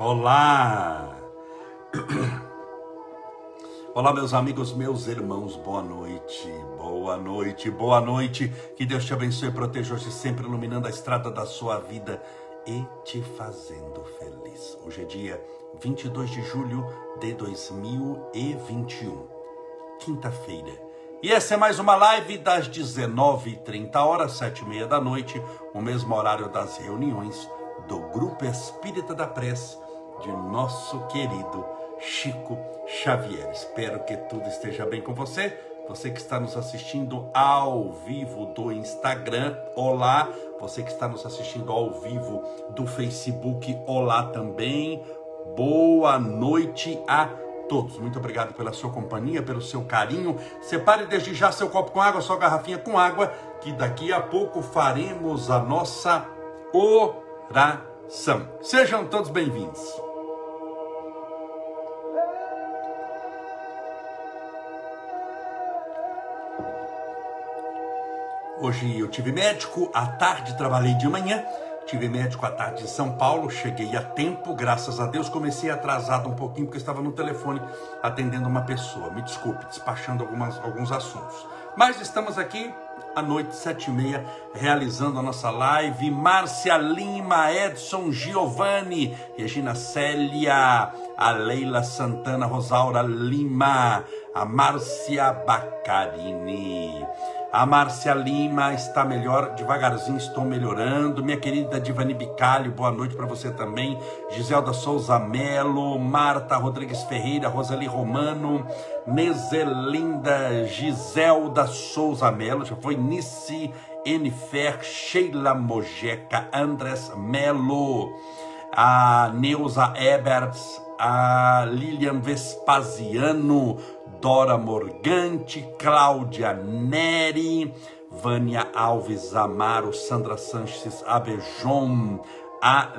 Olá! Olá, meus amigos, meus irmãos, boa noite, boa noite, boa noite. Que Deus te abençoe e proteja hoje, sempre iluminando a estrada da sua vida e te fazendo feliz. Hoje é dia 22 de julho de 2021, quinta-feira. E essa é mais uma live das 19h30 horas, 7h30 da noite, o mesmo horário das reuniões do Grupo Espírita da Prece de nosso querido Chico Xavier. Espero que tudo esteja bem com você. Você que está nos assistindo ao vivo do Instagram, olá. Você que está nos assistindo ao vivo do Facebook, olá também. Boa noite a todos. Muito obrigado pela sua companhia, pelo seu carinho. Separe desde já seu copo com água, sua garrafinha com água, que daqui a pouco faremos a nossa oração. Sejam todos bem-vindos. Hoje eu tive médico, à tarde trabalhei de manhã, tive médico à tarde em São Paulo, cheguei a tempo, graças a Deus, comecei atrasado um pouquinho porque estava no telefone atendendo uma pessoa. Me desculpe, despachando algumas, alguns assuntos. Mas estamos aqui à noite, sete e meia, realizando a nossa live. Márcia Lima, Edson Giovanni, Regina Célia, a Leila Santana, Rosaura Lima, a Márcia Bacarini. A Márcia Lima está melhor, devagarzinho estou melhorando. Minha querida Divani Bicalho, boa noite para você também. Giselda Souza Melo, Marta Rodrigues Ferreira, Roseli Romano, Nezelinda Giselda Souza Melo, já foi Nice Enifer, Sheila Mojeca, Andrés Melo, a Neuza Eberts, a Lilian Vespasiano, Dora Morgante, Cláudia Neri, Vânia Alves Amaro, Sandra Sanches Abejon, a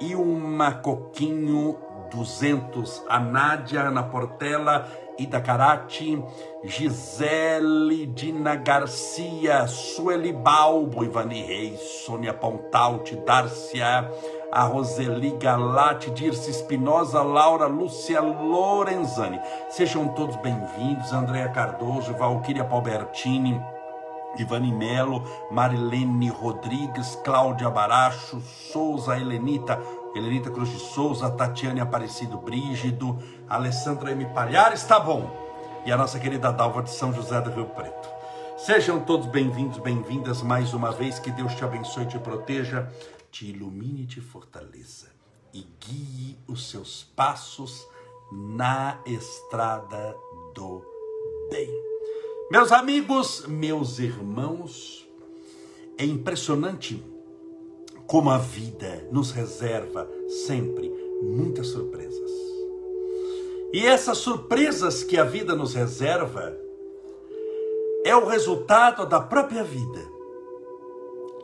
Ilma Coquinho 200, a Nádia Ana Portela, Ida Carati, Gisele Dina Garcia, Sueli Balbo, Ivani Reis, Sônia Pontalte, Dárcia, a Roseli Galate, Dirce Espinosa, Laura Lúcia Lorenzani. Sejam todos bem-vindos, Andréa Cardoso, Valquíria Palbertini, Ivani Melo, Marilene Rodrigues, Cláudia Baracho, Souza Helenita, Helenita Cruz de Souza, Tatiane Aparecido Brígido, Alessandra M. Palhares, tá bom. E a nossa querida Dalva de São José do Rio Preto. Sejam todos bem-vindos, bem-vindas mais uma vez. Que Deus te abençoe e te proteja te ilumine e te fortaleça e guie os seus passos na estrada do bem. Meus amigos, meus irmãos, é impressionante como a vida nos reserva sempre muitas surpresas. E essas surpresas que a vida nos reserva é o resultado da própria vida.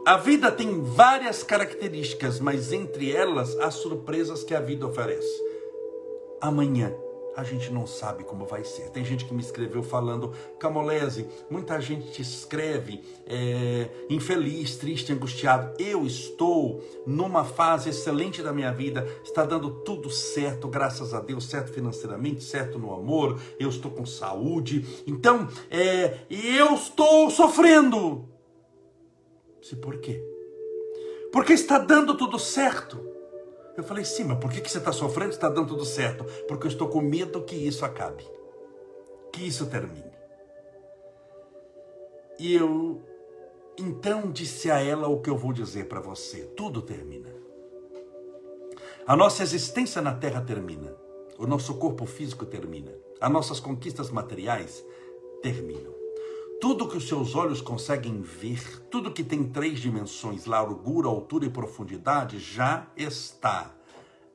A vida tem várias características, mas entre elas as surpresas que a vida oferece. Amanhã a gente não sabe como vai ser. Tem gente que me escreveu falando, Camolese, muita gente te escreve é, infeliz, triste, angustiado. Eu estou numa fase excelente da minha vida, está dando tudo certo, graças a Deus, certo financeiramente, certo no amor, eu estou com saúde. Então, é, eu estou sofrendo. Se por quê? Porque está dando tudo certo. Eu falei, sim, mas por que, que você está sofrendo está dando tudo certo? Porque eu estou com medo que isso acabe. Que isso termine. E eu então disse a ela o que eu vou dizer para você: tudo termina. A nossa existência na Terra termina. O nosso corpo físico termina. As nossas conquistas materiais terminam. Tudo que os seus olhos conseguem ver, tudo que tem três dimensões, largura, altura e profundidade, já está,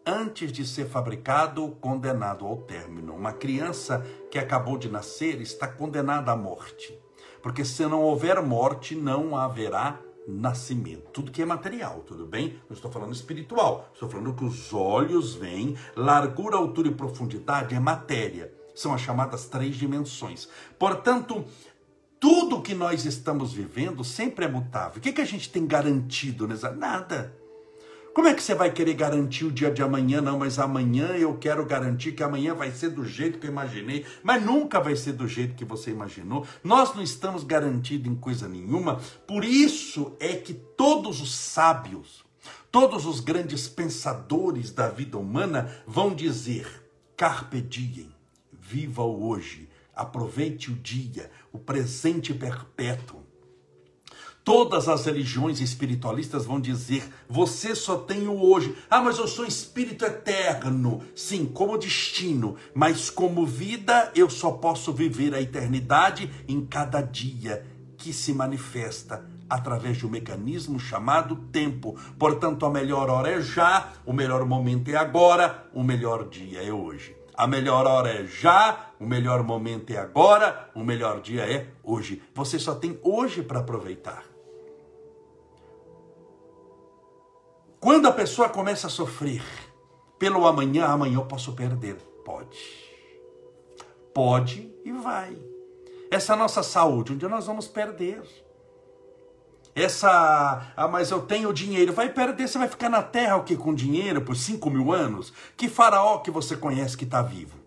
antes de ser fabricado, condenado ao término. Uma criança que acabou de nascer está condenada à morte. Porque se não houver morte, não haverá nascimento. Tudo que é material, tudo bem? Não estou falando espiritual. Estou falando que os olhos veem, largura, altura e profundidade é matéria. São as chamadas três dimensões. Portanto, tudo que nós estamos vivendo sempre é mutável. O que, que a gente tem garantido nessa? Nada. Como é que você vai querer garantir o dia de amanhã? Não, mas amanhã eu quero garantir que amanhã vai ser do jeito que eu imaginei, mas nunca vai ser do jeito que você imaginou. Nós não estamos garantidos em coisa nenhuma. Por isso é que todos os sábios, todos os grandes pensadores da vida humana vão dizer: carpe diem, viva o hoje, aproveite o dia, o presente perpétuo. Todas as religiões espiritualistas vão dizer: você só tem o hoje. Ah, mas eu sou espírito eterno. Sim, como destino, mas como vida eu só posso viver a eternidade em cada dia que se manifesta através de um mecanismo chamado tempo. Portanto, a melhor hora é já, o melhor momento é agora, o melhor dia é hoje. A melhor hora é já, o melhor momento é agora, o melhor dia é hoje. Você só tem hoje para aproveitar. Quando a pessoa começa a sofrer pelo amanhã, amanhã eu posso perder. Pode. Pode e vai. Essa nossa saúde, um dia nós vamos perder. Essa, ah, mas eu tenho dinheiro, vai perder, você vai ficar na terra o que com dinheiro por 5 mil anos? Que faraó que você conhece que está vivo?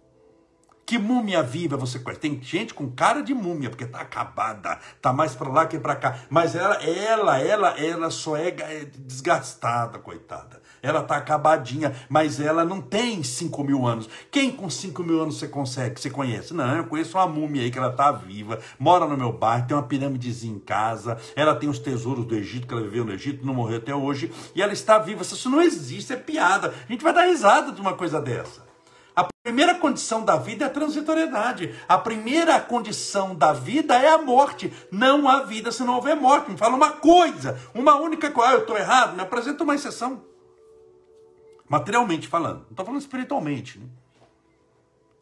Que múmia viva você conhece? Tem gente com cara de múmia, porque tá acabada, tá mais para lá que para cá. Mas ela, ela, ela, ela só é desgastada, coitada. Ela tá acabadinha, mas ela não tem 5 mil anos. Quem com 5 mil anos você consegue, você conhece? Não, eu conheço uma múmia aí que ela tá viva, mora no meu bairro, tem uma pirâmidezinha em casa, ela tem os tesouros do Egito, que ela viveu no Egito, não morreu até hoje, e ela está viva. Isso não existe, é piada. A gente vai dar risada de uma coisa dessa. A primeira condição da vida é a transitoriedade. A primeira condição da vida é a morte. Não há vida se não houver morte. Me fala uma coisa, uma única coisa. Ah, eu estou errado, me apresenta uma exceção. Materialmente falando. Não estou falando espiritualmente. Né?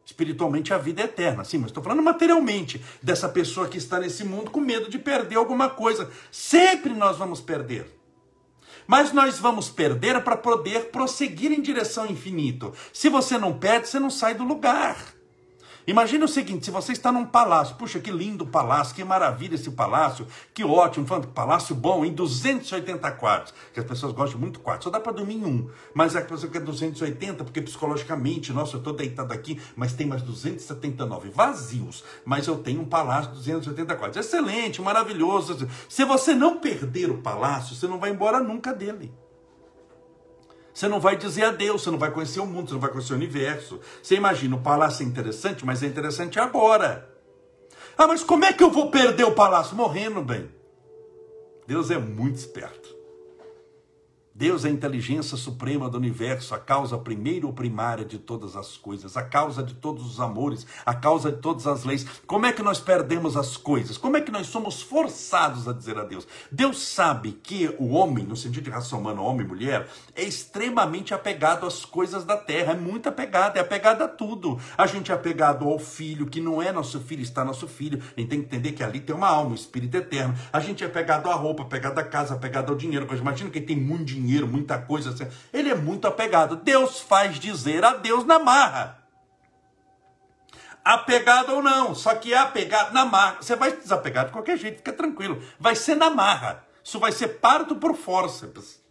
Espiritualmente a vida é eterna, sim, mas estou falando materialmente dessa pessoa que está nesse mundo com medo de perder alguma coisa. Sempre nós vamos perder. Mas nós vamos perder para poder prosseguir em direção ao infinito. Se você não perde, você não sai do lugar. Imagine o seguinte: se você está num palácio, puxa, que lindo palácio, que maravilha esse palácio, que ótimo, palácio bom, em 280 quartos. Que as pessoas gostam muito de quartos, só dá para dormir em um. Mas a pessoa quer 280, porque psicologicamente, nossa, eu estou deitado aqui, mas tem mais 279 vazios. Mas eu tenho um palácio de 280 quartos. Excelente, maravilhoso. Se você não perder o palácio, você não vai embora nunca dele. Você não vai dizer adeus, você não vai conhecer o mundo, você não vai conhecer o universo. Você imagina, o palácio é interessante, mas é interessante agora. Ah, mas como é que eu vou perder o palácio? Morrendo, bem. Deus é muito esperto. Deus é a inteligência suprema do universo, a causa primeira ou primária de todas as coisas, a causa de todos os amores, a causa de todas as leis. Como é que nós perdemos as coisas? Como é que nós somos forçados a dizer a Deus? Deus sabe que o homem, no sentido de raça humana, homem e mulher, é extremamente apegado às coisas da terra, é muito apegado, é apegado a tudo. A gente é apegado ao filho, que não é nosso filho, está nosso filho. A gente tem que entender que ali tem uma alma, um espírito eterno. A gente é apegado à roupa, apegado à casa, apegado ao dinheiro. Imagina quem tem muito dinheiro dinheiro, muita coisa assim. Ele é muito apegado. Deus faz dizer a Deus na marra. Apegado ou não, só que é apegado na marra. Você vai desapegar de qualquer jeito, fica tranquilo. Vai ser na marra. Isso vai ser parto por fórceps.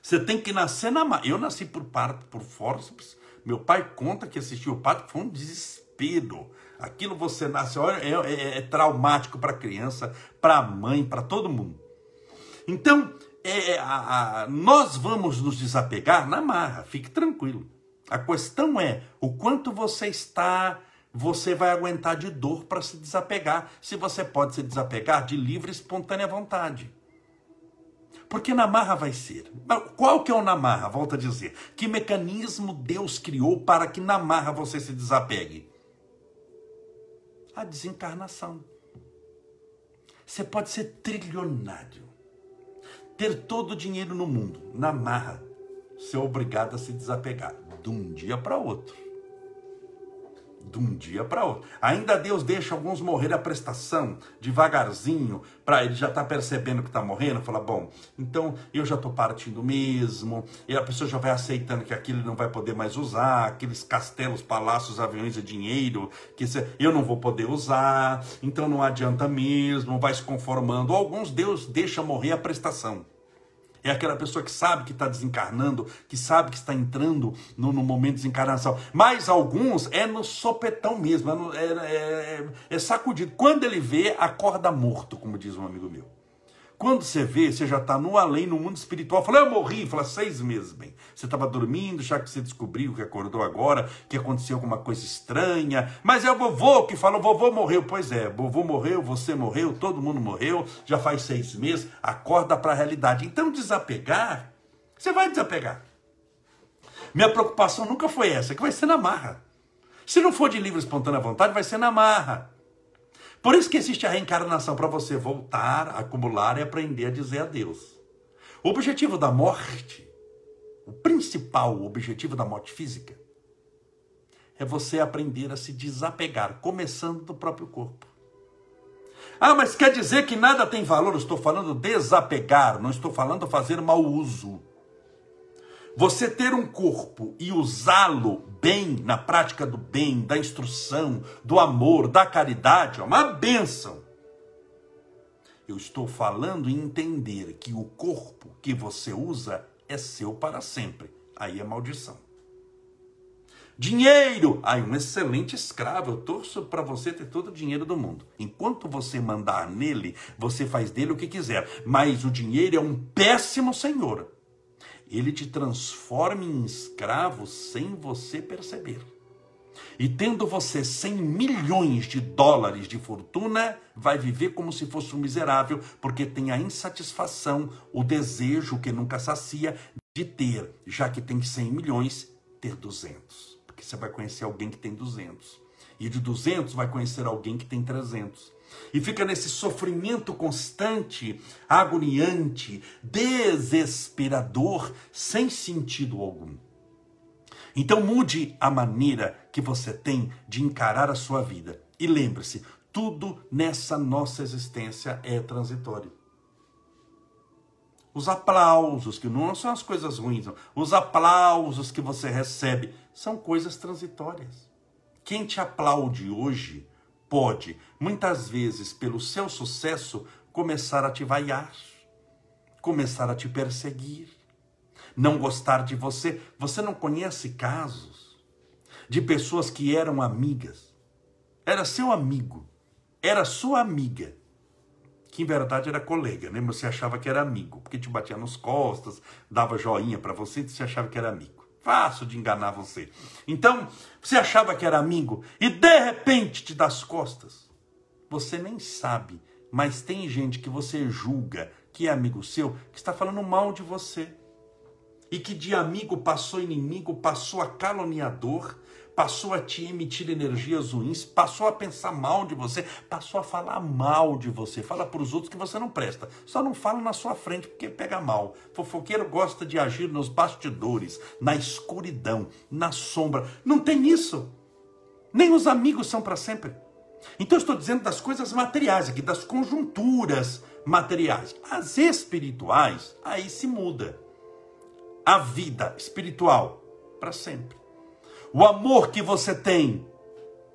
Você tem que nascer na marra. Eu nasci por parto por fórceps. Meu pai conta que assistiu o parto, foi um desespero. Aquilo você nasce, olha, é, é, é traumático para a criança, para a mãe, para todo mundo. Então, é, é, a, a, nós vamos nos desapegar na marra, fique tranquilo. A questão é o quanto você está, você vai aguentar de dor para se desapegar, se você pode se desapegar de livre e espontânea vontade. Porque na marra vai ser. Qual que é o na marra? Volto a dizer. Que mecanismo Deus criou para que na marra você se desapegue? A desencarnação. Você pode ser trilionário ter todo o dinheiro no mundo, na marra, ser obrigado a se desapegar de um dia para outro. De um dia para outro. Ainda Deus deixa alguns morrer a prestação, devagarzinho, para ele já estar tá percebendo que está morrendo, fala, bom, então eu já estou partindo mesmo, e a pessoa já vai aceitando que aquilo não vai poder mais usar, aqueles castelos, palácios, aviões e dinheiro, que eu não vou poder usar, então não adianta mesmo, vai se conformando. Alguns Deus deixa morrer a prestação. É aquela pessoa que sabe que está desencarnando, que sabe que está entrando no, no, momento de desencarnação. Mas alguns é no sopetão mesmo, é, é, é, é sacudido. Quando ele vê, acorda morto, como diz um amigo meu. Quando você vê, você já está no além, no mundo espiritual. Fala, eu morri. Fala, seis meses, bem. Você estava dormindo, já que você descobriu que acordou agora, que aconteceu alguma coisa estranha. Mas é o vovô que fala, o vovô morreu. Pois é, vovô morreu, você morreu, todo mundo morreu, já faz seis meses. Acorda para a realidade. Então, desapegar, você vai desapegar. Minha preocupação nunca foi essa, que vai ser na marra. Se não for de livre espontânea vontade, vai ser na marra. Por isso que existe a reencarnação, para você voltar, acumular e aprender a dizer adeus. O objetivo da morte, o principal objetivo da morte física, é você aprender a se desapegar, começando do próprio corpo. Ah, mas quer dizer que nada tem valor? Estou falando desapegar, não estou falando fazer mau uso. Você ter um corpo e usá-lo bem, na prática do bem, da instrução, do amor, da caridade, é uma benção. Eu estou falando em entender que o corpo que você usa é seu para sempre. Aí é maldição. Dinheiro! Aí, um excelente escravo. Eu torço para você ter todo o dinheiro do mundo. Enquanto você mandar nele, você faz dele o que quiser. Mas o dinheiro é um péssimo senhor ele te transforma em escravo sem você perceber. E tendo você 100 milhões de dólares de fortuna, vai viver como se fosse um miserável, porque tem a insatisfação, o desejo que nunca sacia de ter, já que tem 100 milhões, ter 200. Porque você vai conhecer alguém que tem 200. E de 200 vai conhecer alguém que tem 300 e fica nesse sofrimento constante, agoniante, desesperador, sem sentido algum. Então mude a maneira que você tem de encarar a sua vida. E lembre-se, tudo nessa nossa existência é transitório. Os aplausos, que não são as coisas ruins, não. os aplausos que você recebe são coisas transitórias. Quem te aplaude hoje pode, muitas vezes, pelo seu sucesso, começar a te vaiar, começar a te perseguir, não gostar de você. Você não conhece casos de pessoas que eram amigas, era seu amigo, era sua amiga, que em verdade era colega, né? Você achava que era amigo, porque te batia nos costas, dava joinha para você e você achava que era amigo. Fácil de enganar você. Então, você achava que era amigo e de repente te dá as costas. Você nem sabe, mas tem gente que você julga que é amigo seu, que está falando mal de você. E que de amigo passou inimigo, passou a caluniador, passou a te emitir energias ruins, passou a pensar mal de você, passou a falar mal de você. Fala para os outros que você não presta. Só não fala na sua frente porque pega mal. Fofoqueiro gosta de agir nos bastidores, na escuridão, na sombra. Não tem isso. Nem os amigos são para sempre. Então eu estou dizendo das coisas materiais aqui, das conjunturas materiais. As espirituais, aí se muda. A vida espiritual para sempre o amor que você tem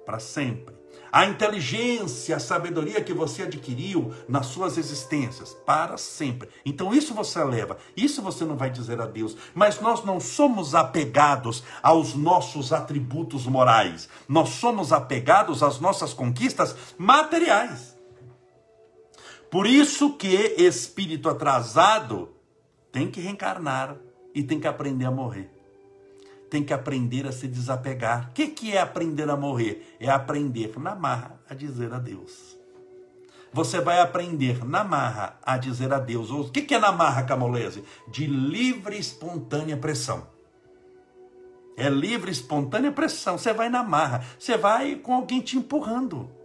para sempre, a inteligência, a sabedoria que você adquiriu nas suas existências para sempre. Então isso você leva, isso você não vai dizer a Deus, mas nós não somos apegados aos nossos atributos morais. Nós somos apegados às nossas conquistas materiais. Por isso que espírito atrasado tem que reencarnar e tem que aprender a morrer tem que aprender a se desapegar. O que, que é aprender a morrer? É aprender na marra a dizer adeus. Você vai aprender na marra a dizer adeus. O que, que é na marra, Camolese? De livre espontânea pressão. É livre espontânea pressão. Você vai na marra. Você vai com alguém te empurrando.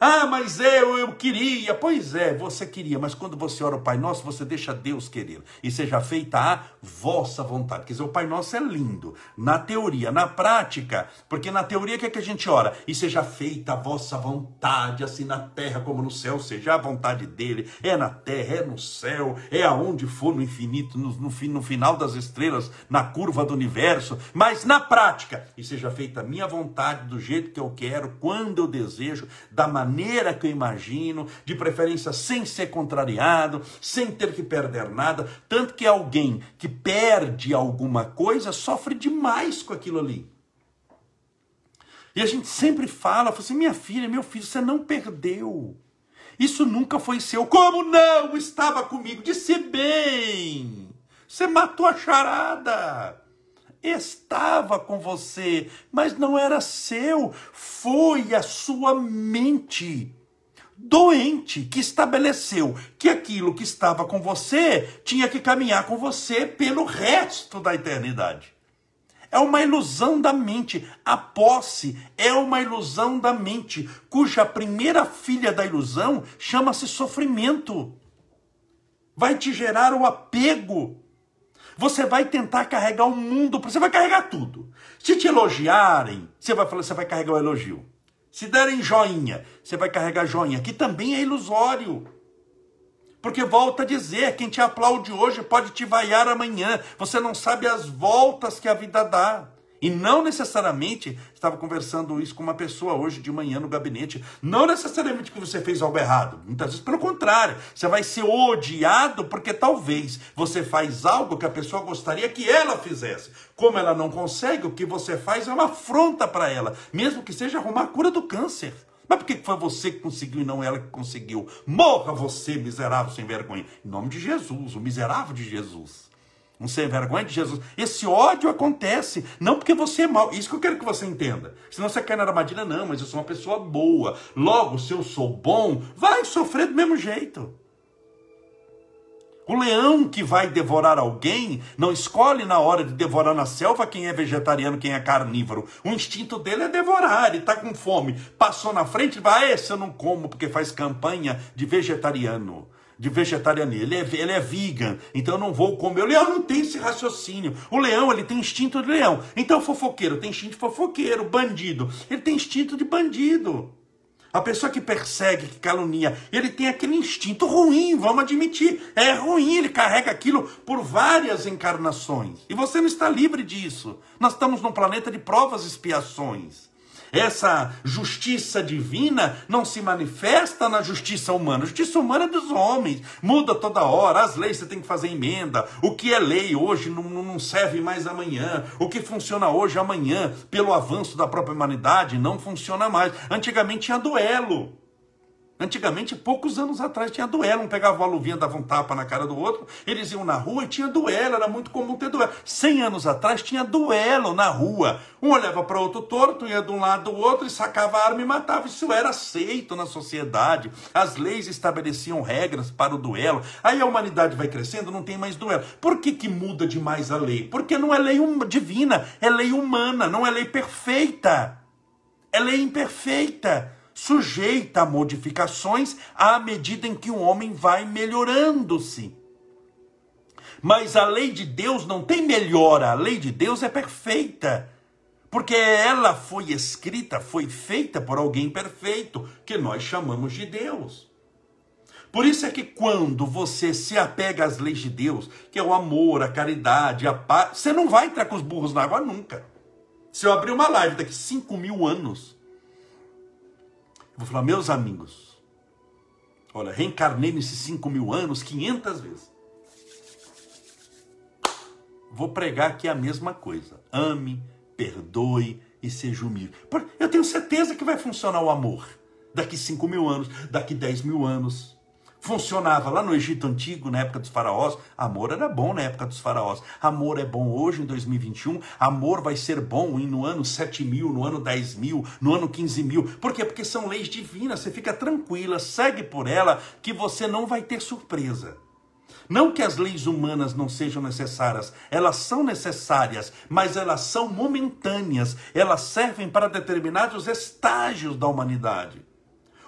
Ah, mas eu, eu queria. Pois é, você queria, mas quando você ora o Pai Nosso, você deixa Deus querer. E seja feita a vossa vontade. Quer dizer, o Pai Nosso é lindo. Na teoria, na prática, porque na teoria o que, é que a gente ora? E seja feita a vossa vontade, assim na terra como no céu, seja a vontade dele. É na terra, é no céu, é aonde for no infinito, no, no, no final das estrelas, na curva do universo. Mas na prática, e seja feita a minha vontade, do jeito que eu quero, quando eu desejo, da maneira maneira que eu imagino, de preferência sem ser contrariado, sem ter que perder nada. Tanto que alguém que perde alguma coisa sofre demais com aquilo ali. E a gente sempre fala, fala assim, minha filha, meu filho, você não perdeu. Isso nunca foi seu. Como não? Estava comigo. Disse bem. Você matou a charada. Estava com você, mas não era seu. Foi a sua mente doente que estabeleceu que aquilo que estava com você tinha que caminhar com você pelo resto da eternidade. É uma ilusão da mente. A posse é uma ilusão da mente, cuja primeira filha da ilusão chama-se sofrimento. Vai te gerar o apego. Você vai tentar carregar o mundo, você vai carregar tudo. Se te elogiarem, você vai falar, você vai carregar o elogio. Se derem joinha, você vai carregar joinha, que também é ilusório. Porque volta a dizer, quem te aplaude hoje pode te vaiar amanhã. Você não sabe as voltas que a vida dá. E não necessariamente, estava conversando isso com uma pessoa hoje de manhã no gabinete, não necessariamente que você fez algo errado, muitas vezes pelo contrário, você vai ser odiado porque talvez você faz algo que a pessoa gostaria que ela fizesse. Como ela não consegue, o que você faz é uma afronta para ela, mesmo que seja arrumar a cura do câncer. Mas por que foi você que conseguiu e não ela que conseguiu? Morra você, miserável sem vergonha. Em nome de Jesus, o miserável de Jesus. Um sem vergonha de Jesus. Esse ódio acontece, não porque você é mau. Isso que eu quero que você entenda. Senão você cai na armadilha, não, mas eu sou uma pessoa boa. Logo, se eu sou bom, vai sofrer do mesmo jeito. O leão que vai devorar alguém não escolhe na hora de devorar na selva quem é vegetariano, quem é carnívoro. O instinto dele é devorar, ele está com fome. Passou na frente, vai, ah, esse eu não como porque faz campanha de vegetariano de vegetarianismo, ele é, ele é vegan, então eu não vou comer. O leão não tem esse raciocínio. O leão, ele tem instinto de leão. Então fofoqueiro tem instinto de fofoqueiro, bandido, ele tem instinto de bandido. A pessoa que persegue, que calunia, ele tem aquele instinto ruim, vamos admitir. É ruim, ele carrega aquilo por várias encarnações. E você não está livre disso. Nós estamos num planeta de provas e expiações. Essa justiça divina não se manifesta na justiça humana. A justiça humana é dos homens. Muda toda hora. As leis você tem que fazer emenda. O que é lei hoje não, não serve mais amanhã. O que funciona hoje, amanhã, pelo avanço da própria humanidade, não funciona mais. Antigamente tinha duelo. Antigamente, poucos anos atrás, tinha duelo. Um pegava uma luvinha, dava um tapa na cara do outro. Eles iam na rua e tinha duelo. Era muito comum ter duelo. Cem anos atrás, tinha duelo na rua. Um olhava para outro torto, ia de um lado do outro e sacava a arma e matava. Isso era aceito na sociedade. As leis estabeleciam regras para o duelo. Aí a humanidade vai crescendo, não tem mais duelo. Por que, que muda demais a lei? Porque não é lei divina, é lei humana, não é lei perfeita. É lei imperfeita sujeita a modificações à medida em que o homem vai melhorando-se. Mas a lei de Deus não tem melhora, a lei de Deus é perfeita. Porque ela foi escrita, foi feita por alguém perfeito, que nós chamamos de Deus. Por isso é que quando você se apega às leis de Deus, que é o amor, a caridade, a paz, você não vai entrar com os burros na água nunca. Se eu abrir uma live daqui 5 mil anos, Vou falar, meus amigos, olha, reencarnei nesses 5 mil anos 500 vezes. Vou pregar aqui a mesma coisa. Ame, perdoe e seja humilde. Eu tenho certeza que vai funcionar o amor. Daqui 5 mil anos, daqui 10 mil anos. Funcionava lá no Egito Antigo, na época dos faraós. Amor era bom na época dos faraós. Amor é bom hoje, em 2021. Amor vai ser bom no ano 7 mil, no ano 10 mil, no ano 15 mil. Por quê? Porque são leis divinas. Você fica tranquila, segue por ela, que você não vai ter surpresa. Não que as leis humanas não sejam necessárias, elas são necessárias, mas elas são momentâneas, elas servem para determinados estágios da humanidade.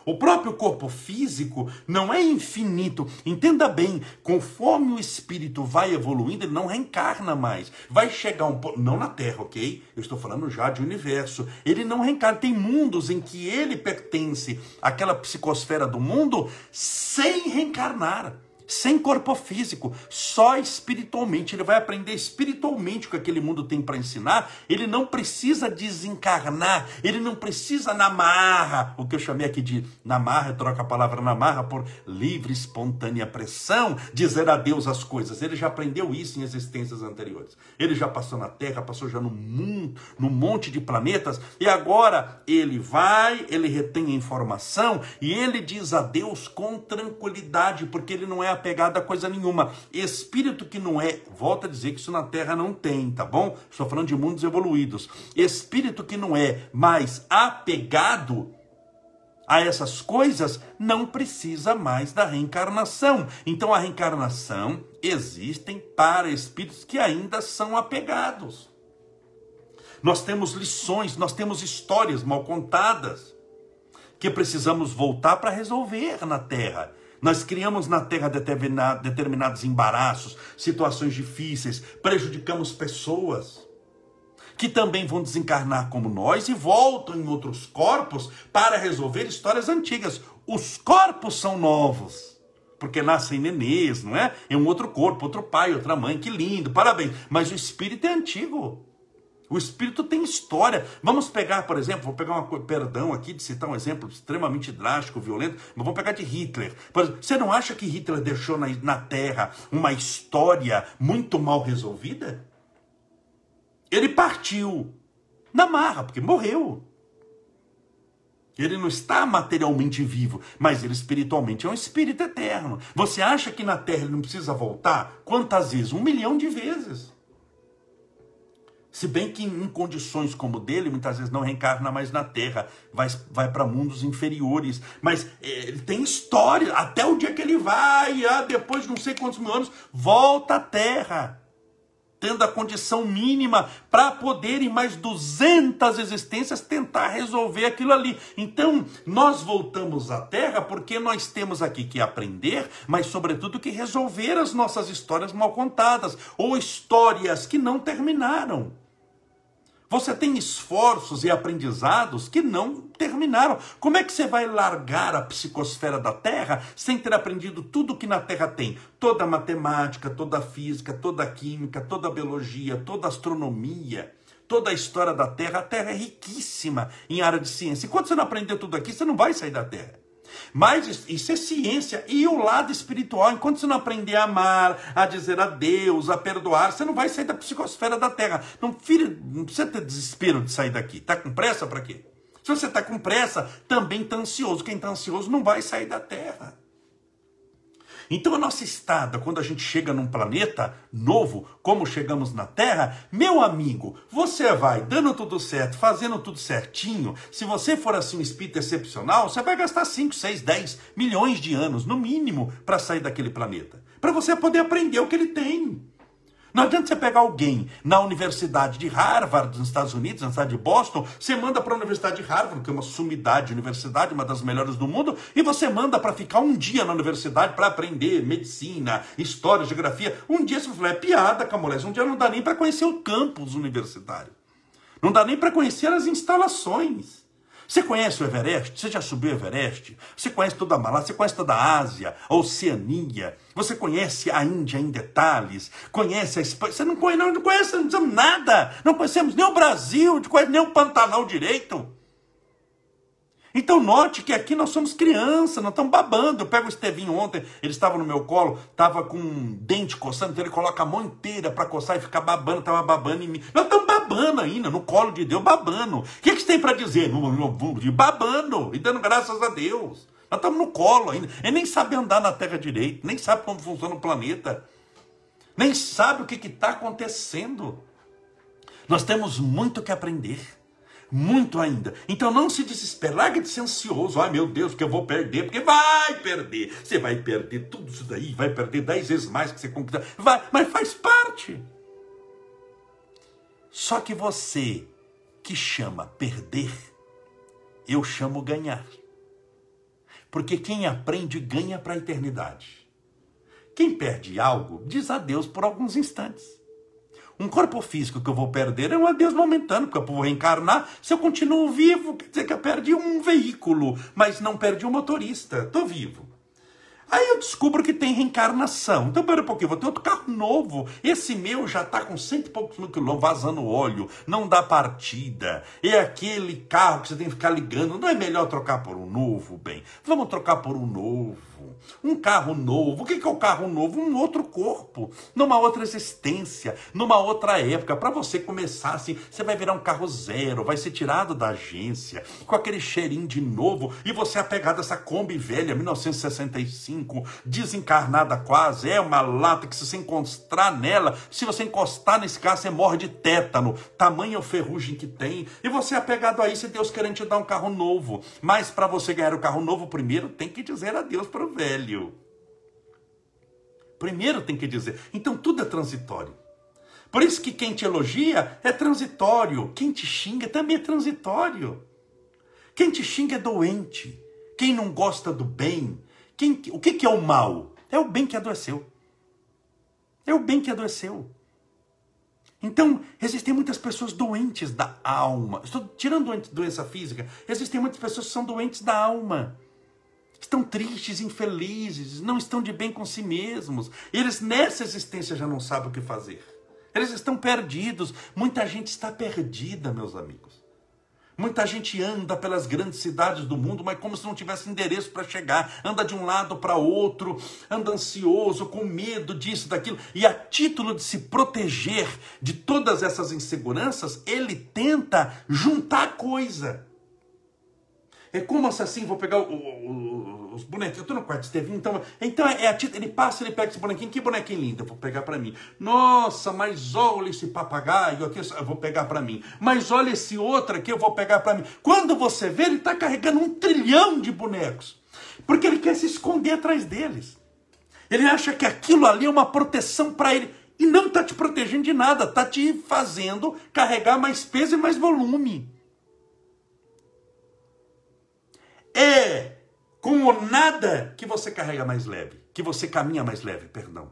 O próprio corpo físico não é infinito. Entenda bem, conforme o espírito vai evoluindo, ele não reencarna mais. Vai chegar um ponto, não na Terra, ok? Eu estou falando já de universo. Ele não reencarna. Tem mundos em que ele pertence àquela psicosfera do mundo sem reencarnar sem corpo físico, só espiritualmente. Ele vai aprender espiritualmente o que aquele mundo tem para ensinar. Ele não precisa desencarnar, ele não precisa na marra, o que eu chamei aqui de na marra, troca a palavra na marra por livre, espontânea pressão, dizer adeus às coisas. Ele já aprendeu isso em existências anteriores. Ele já passou na Terra, passou já no mundo, no monte de planetas, e agora ele vai, ele retém a informação e ele diz adeus com tranquilidade, porque ele não é apegado a coisa nenhuma. Espírito que não é, volta a dizer que isso na Terra não tem, tá bom? Estou falando de mundos evoluídos. Espírito que não é mais apegado a essas coisas não precisa mais da reencarnação. Então a reencarnação existem para espíritos que ainda são apegados. Nós temos lições, nós temos histórias mal contadas que precisamos voltar para resolver na Terra. Nós criamos na terra determinados embaraços, situações difíceis, prejudicamos pessoas que também vão desencarnar como nós e voltam em outros corpos para resolver histórias antigas. Os corpos são novos, porque nascem nenês, não é? É um outro corpo, outro pai, outra mãe, que lindo, parabéns. Mas o espírito é antigo. O espírito tem história. Vamos pegar, por exemplo, vou pegar uma perdão aqui de citar um exemplo extremamente drástico, violento, mas vamos pegar de Hitler. Você não acha que Hitler deixou na, na Terra uma história muito mal resolvida? Ele partiu na marra, porque morreu. Ele não está materialmente vivo, mas ele espiritualmente é um espírito eterno. Você acha que na Terra ele não precisa voltar? Quantas vezes? Um milhão de vezes. Se bem que em condições como dele, muitas vezes não reencarna mais na Terra, vai, vai para mundos inferiores. Mas eh, ele tem história, até o dia que ele vai, ah, depois de não sei quantos mil anos, volta à Terra. Tendo a condição mínima para poder, em mais 200 existências, tentar resolver aquilo ali. Então, nós voltamos à Terra porque nós temos aqui que aprender, mas, sobretudo, que resolver as nossas histórias mal contadas ou histórias que não terminaram. Você tem esforços e aprendizados que não terminaram. Como é que você vai largar a psicosfera da Terra sem ter aprendido tudo que na Terra tem? Toda a matemática, toda a física, toda a química, toda a biologia, toda a astronomia, toda a história da Terra. A Terra é riquíssima em área de ciência. Enquanto você não aprender tudo aqui, você não vai sair da Terra. Mas isso é ciência. E o lado espiritual, enquanto você não aprender a amar, a dizer adeus, a perdoar, você não vai sair da psicosfera da terra. Não, filho, não precisa ter desespero de sair daqui. Está com pressa para quê? Se você está com pressa, também está ansioso. Quem está ansioso não vai sair da terra. Então a nossa estada, quando a gente chega num planeta novo, como chegamos na Terra, meu amigo, você vai dando tudo certo, fazendo tudo certinho. Se você for assim um espírito excepcional, você vai gastar 5, 6, 10 milhões de anos, no mínimo, para sair daquele planeta. Para você poder aprender o que ele tem. Não adianta você pegar alguém na Universidade de Harvard, nos Estados Unidos, na cidade de Boston, você manda para a Universidade de Harvard, que é uma sumidade universidade, uma das melhores do mundo, e você manda para ficar um dia na universidade para aprender medicina, história, geografia. Um dia você fala, é piada, Camolés, um dia não dá nem para conhecer o campus universitário. Não dá nem para conhecer as instalações. Você conhece o Everest? Você já subiu o Everest? Você conhece toda a Malásia? Você conhece toda a Ásia, a Oceania? Você conhece a Índia em detalhes? Conhece a Espanha? Você não conhece, não, não conhece não nada. Não conhecemos nem o Brasil, não conhece nem o Pantanal direito. Então note que aqui nós somos crianças, nós estamos babando. Eu pego o Estevinho ontem, ele estava no meu colo, estava com um dente coçando, então ele coloca a mão inteira para coçar e ficar babando, estava babando em mim. Nós estamos babando ainda, no colo de Deus, babando. O que, que você tem para dizer? Babando e dando graças a Deus. Nós estamos no colo ainda. Ele nem sabe andar na Terra direito, nem sabe como funciona o planeta, nem sabe o que está acontecendo. Nós temos muito que aprender muito ainda. Então não se desespere, larga de ser ansioso. Ai meu Deus, que eu vou perder, porque vai perder. Você vai perder tudo isso daí, vai perder dez vezes mais que você conquistar. Vai, mas faz parte. Só que você que chama perder, eu chamo ganhar. Porque quem aprende ganha para a eternidade. Quem perde algo diz adeus por alguns instantes. Um corpo físico que eu vou perder é um adeus momentâneo, porque eu vou reencarnar. Se eu continuo vivo, quer dizer que eu perdi um veículo, mas não perdi um motorista. Estou vivo. Aí eu descubro que tem reencarnação. Então, pera um pouquinho, vou ter outro carro novo. Esse meu já está com cento e poucos mil quilômetros, vazando óleo, não dá partida. É aquele carro que você tem que ficar ligando. Não é melhor trocar por um novo, bem? Vamos trocar por um novo. Um carro novo. O que é o carro novo? Um outro corpo, numa outra existência, numa outra época. Para você começar assim, você vai virar um carro zero, vai ser tirado da agência, com aquele cheirinho de novo, e você é apegado a essa Kombi velha, 1965, desencarnada quase. É uma lata que se você encostar nela, se você encostar nesse carro, você morre de tétano. Tamanho ferrugem que tem. E você é apegado a isso e Deus querendo te dar um carro novo. Mas para você ganhar o carro novo, primeiro tem que dizer adeus para velho. Primeiro tem que dizer. Então tudo é transitório. Por isso que quem te elogia é transitório. Quem te xinga também é transitório. Quem te xinga é doente. Quem não gosta do bem. Quem, o que, que é o mal? É o bem que adoeceu. É o bem que adoeceu. Então, existem muitas pessoas doentes da alma. Estou tirando doença física. Existem muitas pessoas que são doentes da alma estão tristes, infelizes, não estão de bem com si mesmos. Eles nessa existência já não sabem o que fazer. Eles estão perdidos. Muita gente está perdida, meus amigos. Muita gente anda pelas grandes cidades do mundo, mas como se não tivesse endereço para chegar. Anda de um lado para outro, anda ansioso, com medo disso, daquilo. E a título de se proteger de todas essas inseguranças, ele tenta juntar coisa. É como se assim, vou pegar o, o, os bonequinhos, eu tô no quarto Estevinho, então, então é, é a tita, ele passa, ele pega esse bonequinho, que bonequinho lindo, eu vou pegar para mim. Nossa, mas olha esse papagaio aqui, eu vou pegar para mim. Mas olha esse outro aqui, eu vou pegar para mim. Quando você vê, ele está carregando um trilhão de bonecos, porque ele quer se esconder atrás deles. Ele acha que aquilo ali é uma proteção para ele. E não está te protegendo de nada, está te fazendo carregar mais peso e mais volume. É com o nada que você carrega mais leve, que você caminha mais leve, perdão.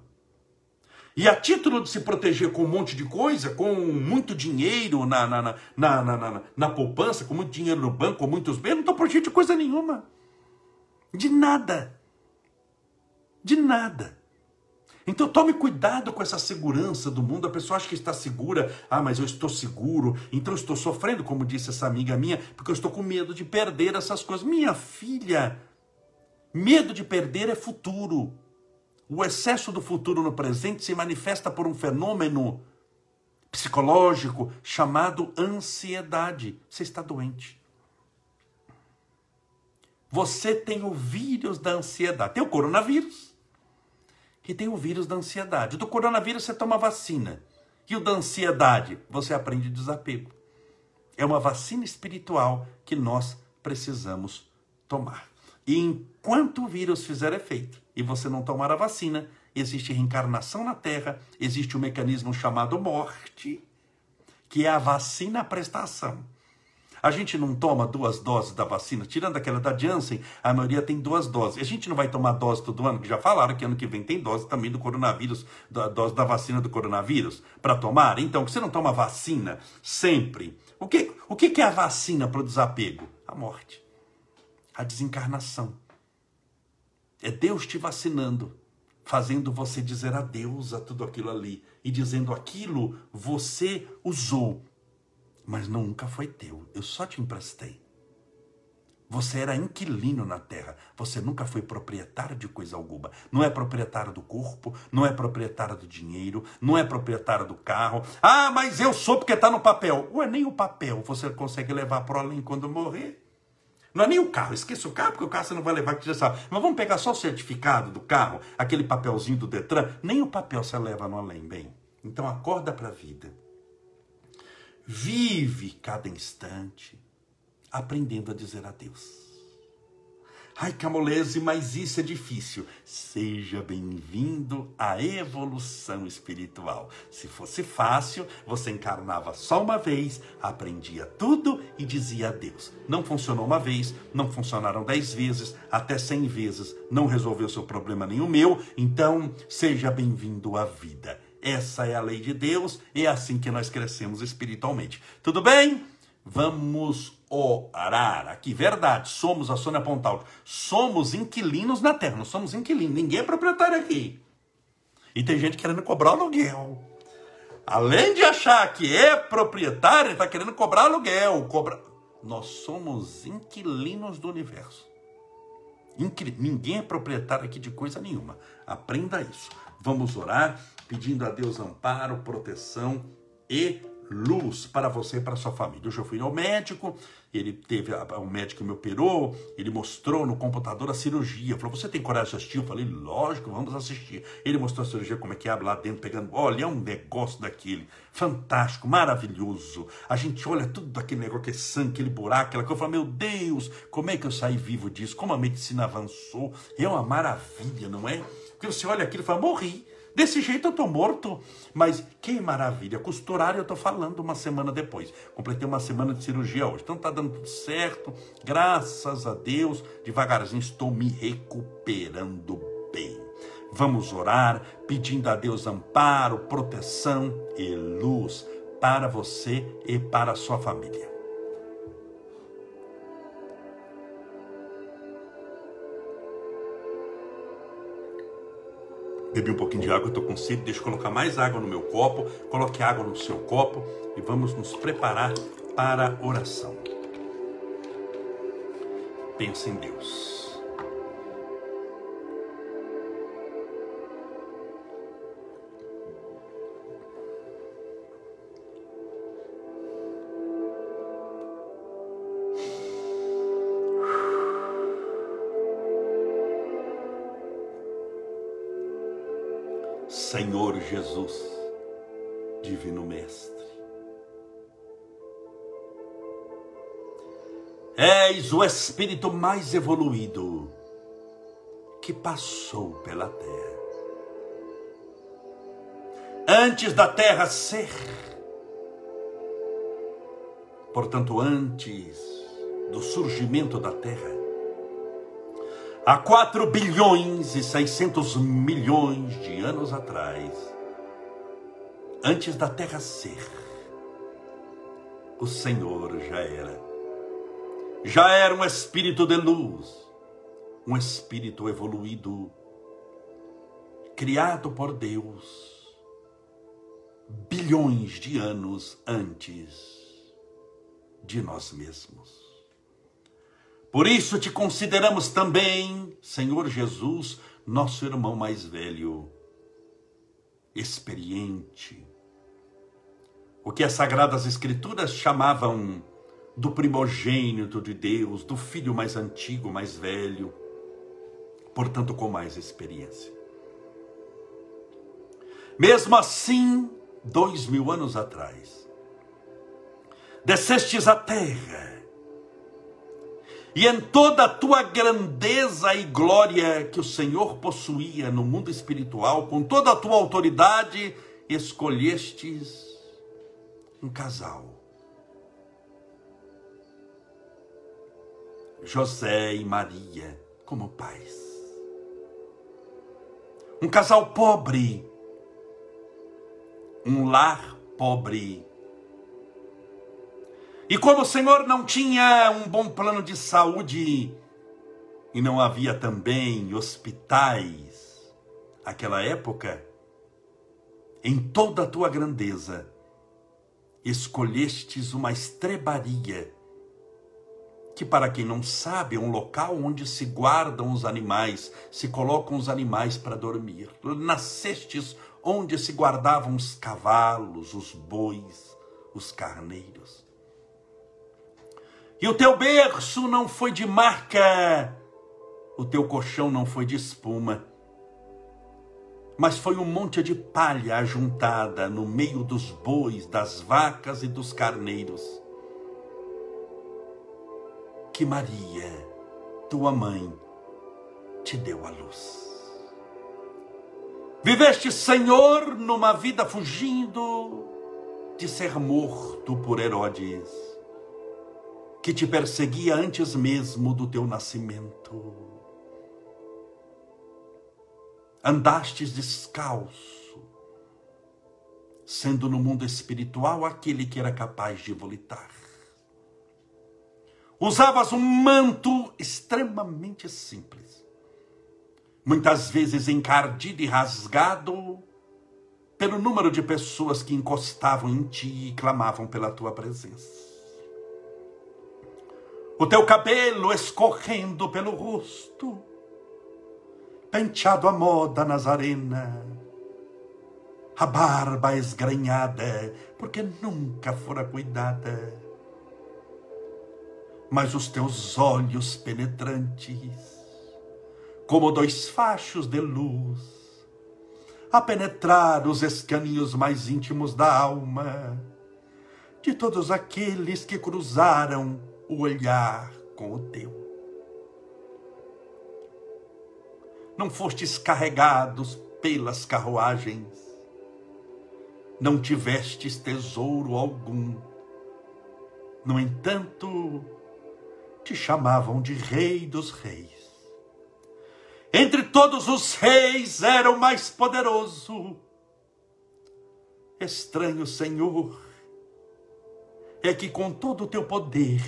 E a título de se proteger com um monte de coisa, com muito dinheiro na, na, na, na, na, na poupança, com muito dinheiro no banco, com muitos bens, não estou protegido de coisa nenhuma. De nada. De nada. Então tome cuidado com essa segurança do mundo. A pessoa acha que está segura. Ah, mas eu estou seguro. Então estou sofrendo, como disse essa amiga minha, porque eu estou com medo de perder essas coisas. Minha filha, medo de perder é futuro. O excesso do futuro no presente se manifesta por um fenômeno psicológico chamado ansiedade. Você está doente. Você tem o vírus da ansiedade. Tem o coronavírus que tem o vírus da ansiedade. Do coronavírus você toma vacina. E o da ansiedade, você aprende desapego. É uma vacina espiritual que nós precisamos tomar. E enquanto o vírus fizer efeito e você não tomar a vacina, existe reencarnação na Terra, existe um mecanismo chamado morte, que é a vacina prestação. A gente não toma duas doses da vacina, tirando aquela da Janssen, a maioria tem duas doses. A gente não vai tomar dose todo ano, que já falaram que ano que vem tem dose também do coronavírus, da dose da vacina do coronavírus para tomar. Então, você não toma vacina sempre. O que, o que é a vacina para o desapego? A morte, a desencarnação. É Deus te vacinando, fazendo você dizer adeus a tudo aquilo ali e dizendo aquilo você usou mas nunca foi teu. Eu só te emprestei. Você era inquilino na terra. Você nunca foi proprietário de coisa alguma. Não é proprietário do corpo, não é proprietário do dinheiro, não é proprietário do carro. Ah, mas eu sou porque está no papel. Ué, nem o papel você consegue levar para além quando morrer. Não é nem o carro, esqueça o carro, porque o carro você não vai levar, que já sabe. Mas vamos pegar só o certificado do carro, aquele papelzinho do Detran. Nem o papel você leva no além, bem. Então acorda para a vida. Vive cada instante aprendendo a dizer adeus. Ai, Camolese, mas isso é difícil. Seja bem-vindo à evolução espiritual. Se fosse fácil, você encarnava só uma vez, aprendia tudo e dizia adeus. Não funcionou uma vez, não funcionaram dez vezes, até cem vezes, não resolveu seu problema nem o meu, então seja bem-vindo à vida. Essa é a lei de Deus, é assim que nós crescemos espiritualmente. Tudo bem? Vamos orar. Aqui, verdade, somos a Sônia Pontal. Somos inquilinos na terra, não somos inquilinos. Ninguém é proprietário aqui. E tem gente querendo cobrar aluguel. Além de achar que é proprietário, está querendo cobrar aluguel. Cobra... Nós somos inquilinos do universo. Inquil... Ninguém é proprietário aqui de coisa nenhuma. Aprenda isso. Vamos orar pedindo a Deus amparo, proteção e luz para você e para sua família. Hoje eu fui ao médico, ele teve, o médico me operou, ele mostrou no computador a cirurgia, falou, você tem coragem de assistir? Eu falei, lógico, vamos assistir. Ele mostrou a cirurgia, como é que abre lá dentro, pegando, olha, é um negócio daquele, fantástico, maravilhoso. A gente olha tudo aquele negócio, aquele sangue, aquele buraco, aquela coisa, fala, meu Deus, como é que eu saí vivo disso? Como a medicina avançou? É uma maravilha, não é? Porque você olha aquilo e fala, morri. Desse jeito eu estou morto. Mas que maravilha. Costurar eu estou falando uma semana depois. Completei uma semana de cirurgia hoje. Então está dando tudo certo. Graças a Deus. Devagarzinho estou me recuperando bem. Vamos orar pedindo a Deus amparo, proteção e luz para você e para a sua família. Bebi um pouquinho de água, estou com sede. Deixa eu colocar mais água no meu copo. Coloque água no seu copo e vamos nos preparar para a oração. Pensa em Deus. Senhor Jesus, Divino Mestre. És o espírito mais evoluído que passou pela terra. Antes da terra ser, portanto, antes do surgimento da terra, Há 4 bilhões e 600 milhões de anos atrás, antes da terra ser, o Senhor já era. Já era um espírito de luz, um espírito evoluído, criado por Deus, bilhões de anos antes de nós mesmos. Por isso te consideramos também, Senhor Jesus, nosso irmão mais velho, experiente. O que as Sagradas Escrituras chamavam do primogênito de Deus, do filho mais antigo, mais velho, portanto com mais experiência. Mesmo assim, dois mil anos atrás, descestes à terra, e em toda a tua grandeza e glória que o Senhor possuía no mundo espiritual, com toda a tua autoridade, escolhestes um casal. José e Maria como pais. Um casal pobre, um lar pobre, e como o Senhor não tinha um bom plano de saúde e não havia também hospitais naquela época, em toda a tua grandeza, escolhestes uma estrebaria, que para quem não sabe é um local onde se guardam os animais, se colocam os animais para dormir. Nascestes onde se guardavam os cavalos, os bois, os carneiros. E o teu berço não foi de marca, o teu colchão não foi de espuma, mas foi um monte de palha ajuntada no meio dos bois, das vacas e dos carneiros. Que Maria, tua mãe, te deu a luz. Viveste, Senhor, numa vida fugindo de ser morto por Herodes que te perseguia antes mesmo do teu nascimento. Andastes descalço, sendo no mundo espiritual aquele que era capaz de volitar. Usavas um manto extremamente simples, muitas vezes encardido e rasgado pelo número de pessoas que encostavam em ti e clamavam pela tua presença. O teu cabelo escorrendo pelo rosto, penteado à moda nazarena, a barba esgranhada, porque nunca fora cuidada. Mas os teus olhos penetrantes, como dois fachos de luz, a penetrar os escaninhos mais íntimos da alma, de todos aqueles que cruzaram o olhar com o teu. Não fostes carregados pelas carruagens, não tivestes tesouro algum. No entanto, te chamavam de Rei dos Reis. Entre todos os reis era o mais poderoso. Estranho Senhor, é que com todo o teu poder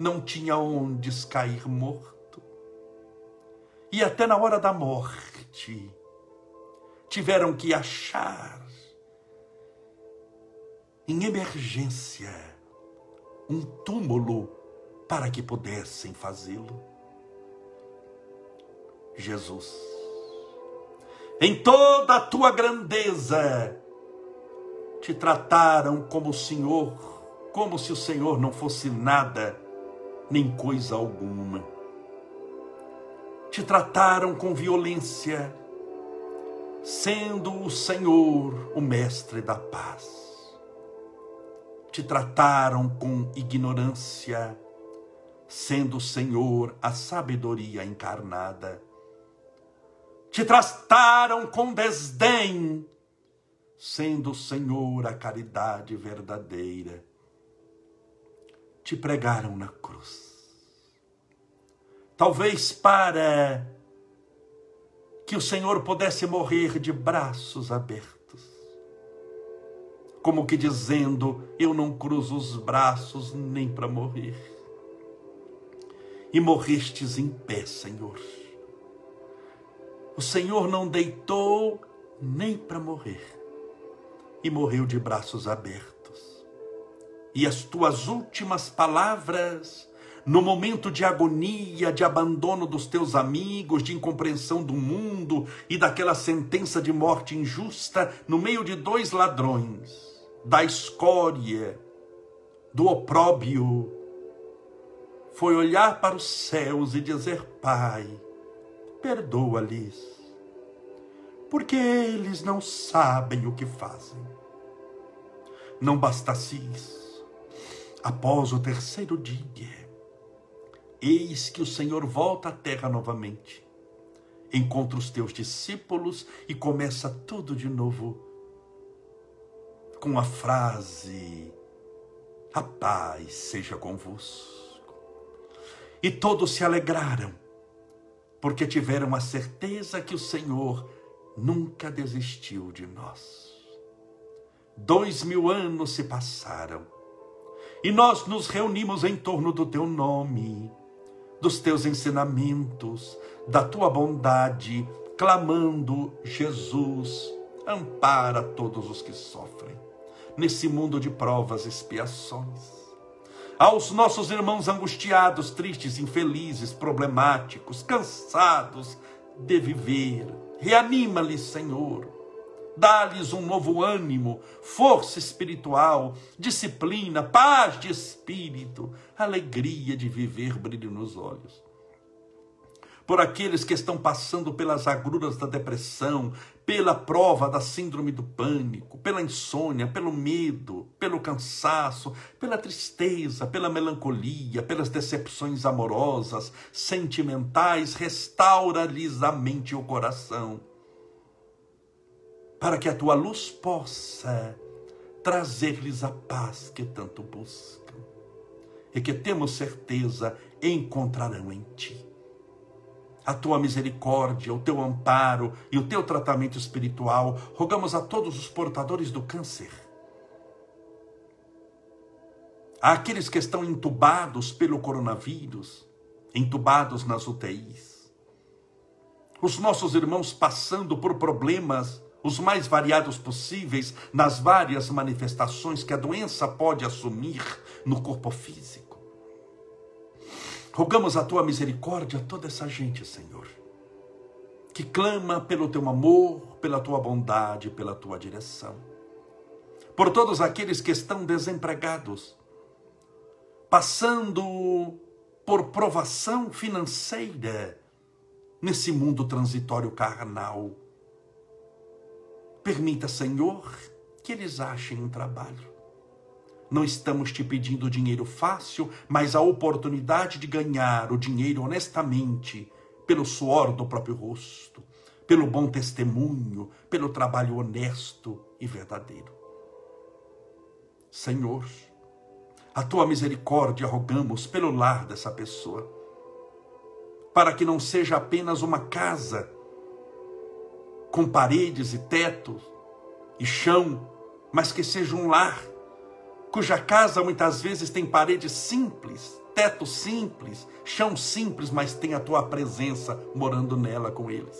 não tinha onde cair morto. E até na hora da morte tiveram que achar em emergência um túmulo para que pudessem fazê-lo. Jesus. Em toda a tua grandeza, te trataram como o Senhor, como se o Senhor não fosse nada, nem coisa alguma. Te trataram com violência, sendo o Senhor o mestre da paz. Te trataram com ignorância, sendo o Senhor a sabedoria encarnada te trataram com desdém, sendo o Senhor a caridade verdadeira. Te pregaram na cruz. Talvez para que o Senhor pudesse morrer de braços abertos, como que dizendo: Eu não cruzo os braços nem para morrer. E morrestes em pé, Senhor o Senhor não deitou nem para morrer e morreu de braços abertos. E as tuas últimas palavras, no momento de agonia, de abandono dos teus amigos, de incompreensão do mundo e daquela sentença de morte injusta no meio de dois ladrões, da escória, do opróbio, foi olhar para os céus e dizer: Pai, perdoa-lhes, porque eles não sabem o que fazem. Não bastasse isso, após o terceiro dia, eis que o Senhor volta à terra novamente, encontra os teus discípulos e começa tudo de novo com a frase: A paz seja convosco. E todos se alegraram porque tiveram a certeza que o Senhor nunca desistiu de nós. Dois mil anos se passaram e nós nos reunimos em torno do teu nome, dos teus ensinamentos, da tua bondade, clamando: Jesus, ampara todos os que sofrem nesse mundo de provas e expiações aos nossos irmãos angustiados, tristes, infelizes, problemáticos, cansados de viver. Reanima-lhes, Senhor. Dá-lhes um novo ânimo, força espiritual, disciplina, paz de espírito, alegria de viver, brilho nos olhos. Por aqueles que estão passando pelas agruras da depressão, pela prova da síndrome do pânico, pela insônia, pelo medo, pelo cansaço, pela tristeza, pela melancolia, pelas decepções amorosas, sentimentais, restaura-lhes a mente e o coração, para que a tua luz possa trazer-lhes a paz que tanto buscam e que temos certeza encontrarão em ti a tua misericórdia, o teu amparo e o teu tratamento espiritual. Rogamos a todos os portadores do câncer, àqueles que estão entubados pelo coronavírus, entubados nas UTIs, os nossos irmãos passando por problemas os mais variados possíveis nas várias manifestações que a doença pode assumir no corpo físico. Rogamos a tua misericórdia a toda essa gente, Senhor, que clama pelo teu amor, pela tua bondade, pela tua direção. Por todos aqueles que estão desempregados, passando por provação financeira nesse mundo transitório carnal Permita, Senhor, que eles achem um trabalho. Não estamos te pedindo dinheiro fácil, mas a oportunidade de ganhar o dinheiro honestamente, pelo suor do próprio rosto, pelo bom testemunho, pelo trabalho honesto e verdadeiro. Senhor, a tua misericórdia rogamos pelo lar dessa pessoa, para que não seja apenas uma casa com paredes e tetos e chão, mas que seja um lar, cuja casa muitas vezes tem paredes simples, teto simples, chão simples, mas tem a tua presença morando nela com eles.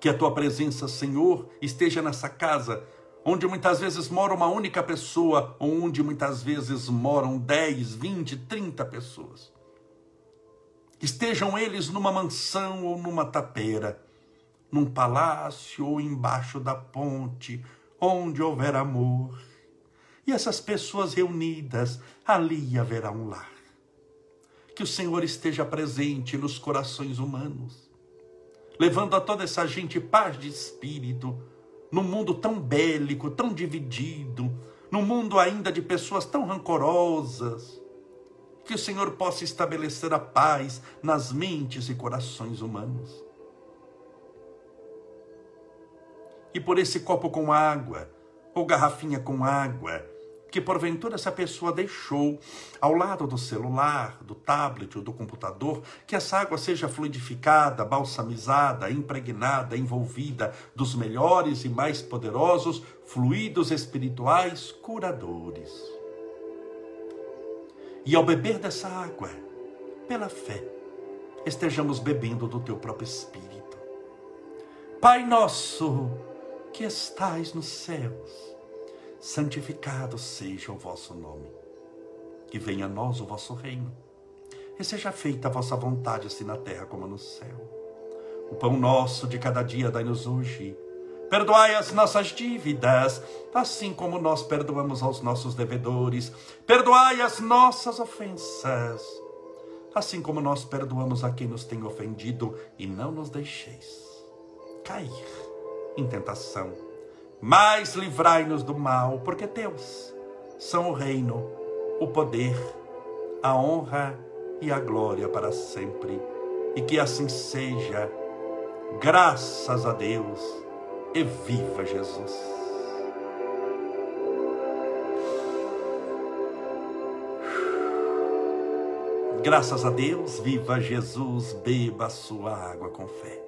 Que a tua presença, Senhor, esteja nessa casa, onde muitas vezes mora uma única pessoa, onde muitas vezes moram 10, 20, 30 pessoas. Estejam eles numa mansão ou numa tapeira, num palácio ou embaixo da ponte, onde houver amor. E essas pessoas reunidas, ali haverá um lar. Que o Senhor esteja presente nos corações humanos, levando a toda essa gente paz de espírito, num mundo tão bélico, tão dividido, num mundo ainda de pessoas tão rancorosas. Que o Senhor possa estabelecer a paz nas mentes e corações humanos. E por esse copo com água, ou garrafinha com água, que porventura essa pessoa deixou ao lado do celular, do tablet ou do computador, que essa água seja fluidificada, balsamizada, impregnada, envolvida dos melhores e mais poderosos fluidos espirituais curadores. E ao beber dessa água, pela fé, estejamos bebendo do teu próprio Espírito. Pai nosso, que estais nos céus, santificado seja o vosso nome. Que venha a nós o vosso reino. E seja feita a vossa vontade, assim na terra como no céu. O pão nosso de cada dia dai-nos hoje. Perdoai as nossas dívidas, assim como nós perdoamos aos nossos devedores. Perdoai as nossas ofensas, assim como nós perdoamos a quem nos tem ofendido, e não nos deixeis cair em tentação. Mas livrai-nos do mal, porque teus são o reino, o poder, a honra e a glória para sempre. E que assim seja, graças a Deus, e viva Jesus. Graças a Deus, viva Jesus, beba a sua água com fé.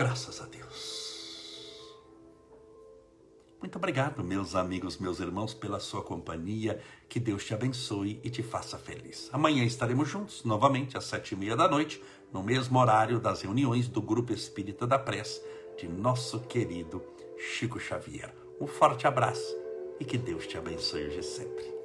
Graças a Deus. Muito obrigado, meus amigos, meus irmãos, pela sua companhia. Que Deus te abençoe e te faça feliz. Amanhã estaremos juntos, novamente, às sete e meia da noite, no mesmo horário das reuniões do Grupo Espírita da Prece, de nosso querido Chico Xavier. Um forte abraço e que Deus te abençoe hoje sempre.